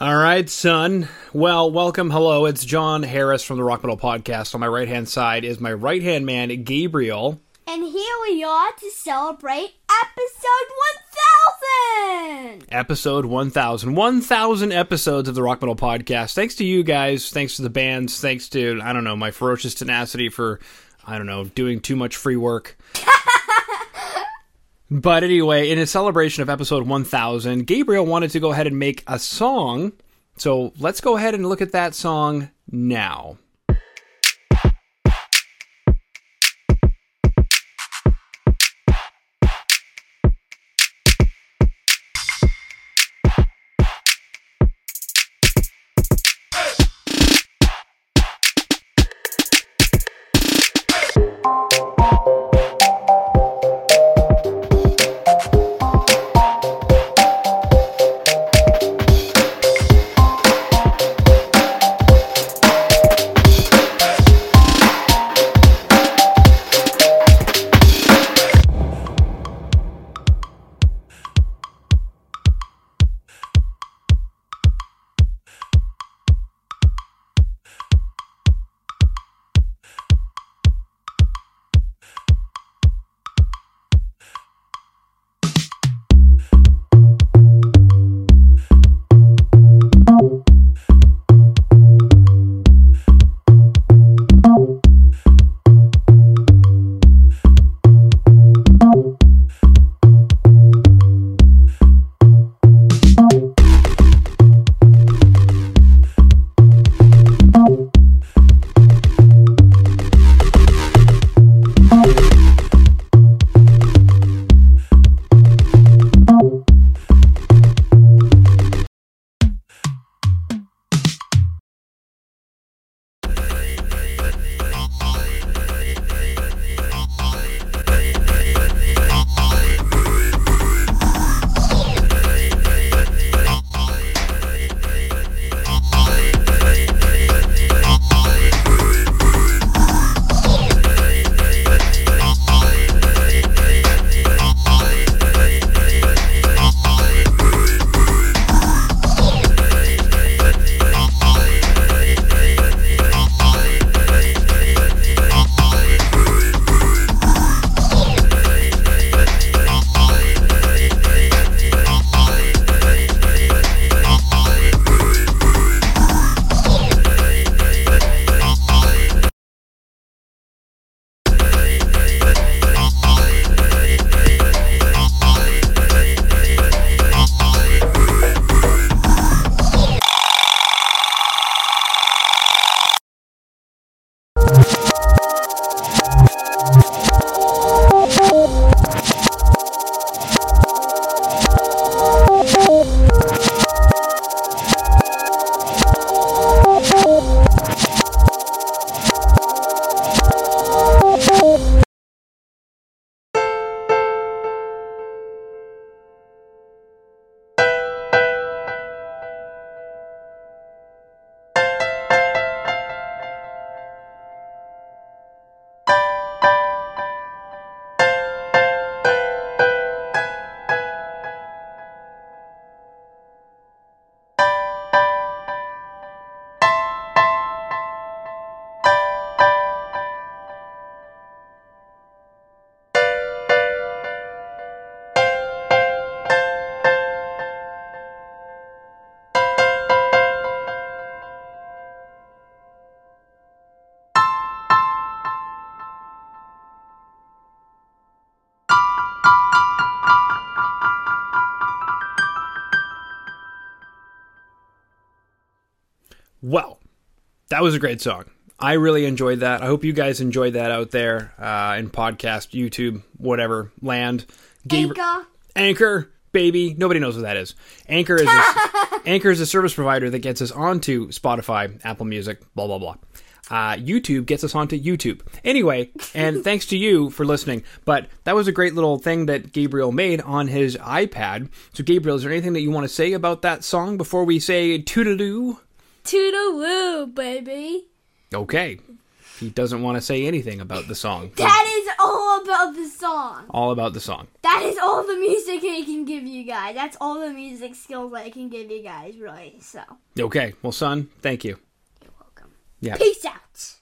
All right, son. Well, welcome. Hello, it's Jon Harris from the Rock Metal Podcast. On my right hand side is my right hand man, Gabriel. And here we are to celebrate episode 1000! Episode 1000. 1000 episodes of the Rock Metal Podcast. Thanks to you guys. Thanks to the bands. Thanks to, I don't know, my ferocious tenacity for, I don't know, doing too much free work. But anyway, in a celebration of episode 1000, Gabriel wanted to go ahead and make a song. So let's go ahead and look at that song now. That was a great song. I really enjoyed that. I hope you guys enjoyed that out there uh, in podcast, YouTube, whatever land. Gabr- Anchor. Anchor, baby. Nobody knows what that is. Anchor is a, Anchor is a service provider that gets us onto Spotify, Apple Music, blah blah blah. Uh, YouTube gets us onto YouTube. Anyway, and thanks to you for listening. But that was a great little thing that Gabriel made on his iPad. So, Gabriel, is there anything that you want to say about that song before we say toodaloo? Toodaloo, baby. Okay. He doesn't want to say anything about the song. That is all about the song. All about the song. That is all the music I can give you guys. That's all the music skills I can give you guys, really. So, Okay. Well, son, thank you. you're welcome. Yeah. Peace out.